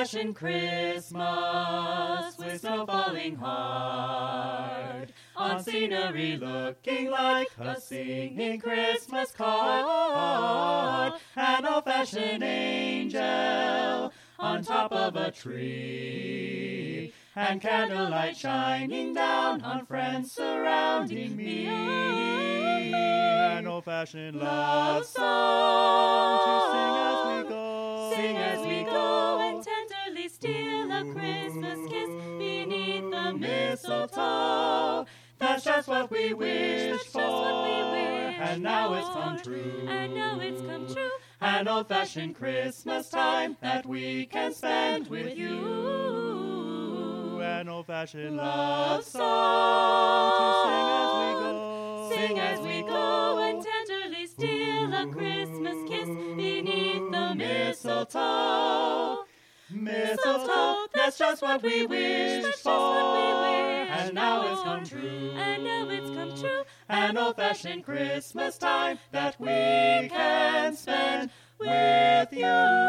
old-fashioned Christmas with snow falling hard on scenery looking like a singing Christmas card. An old-fashioned angel on top of a tree and candlelight shining down on friends surrounding me. An old-fashioned love song to sing as we go. Sing as we go steal a Christmas kiss beneath the mistletoe. That's just what we wished for, and now it's come true. And now it's come true. An old-fashioned Christmas time that we can spend with you. An old-fashioned Love love song to sing as we go. Sing as we Go and tenderly steal a Christmas kiss beneath the mistletoe. Mistletoe, that's just what we wished that's for. And now it's come true. And now it's come true. An old fashioned Christmas time that we can spend with you.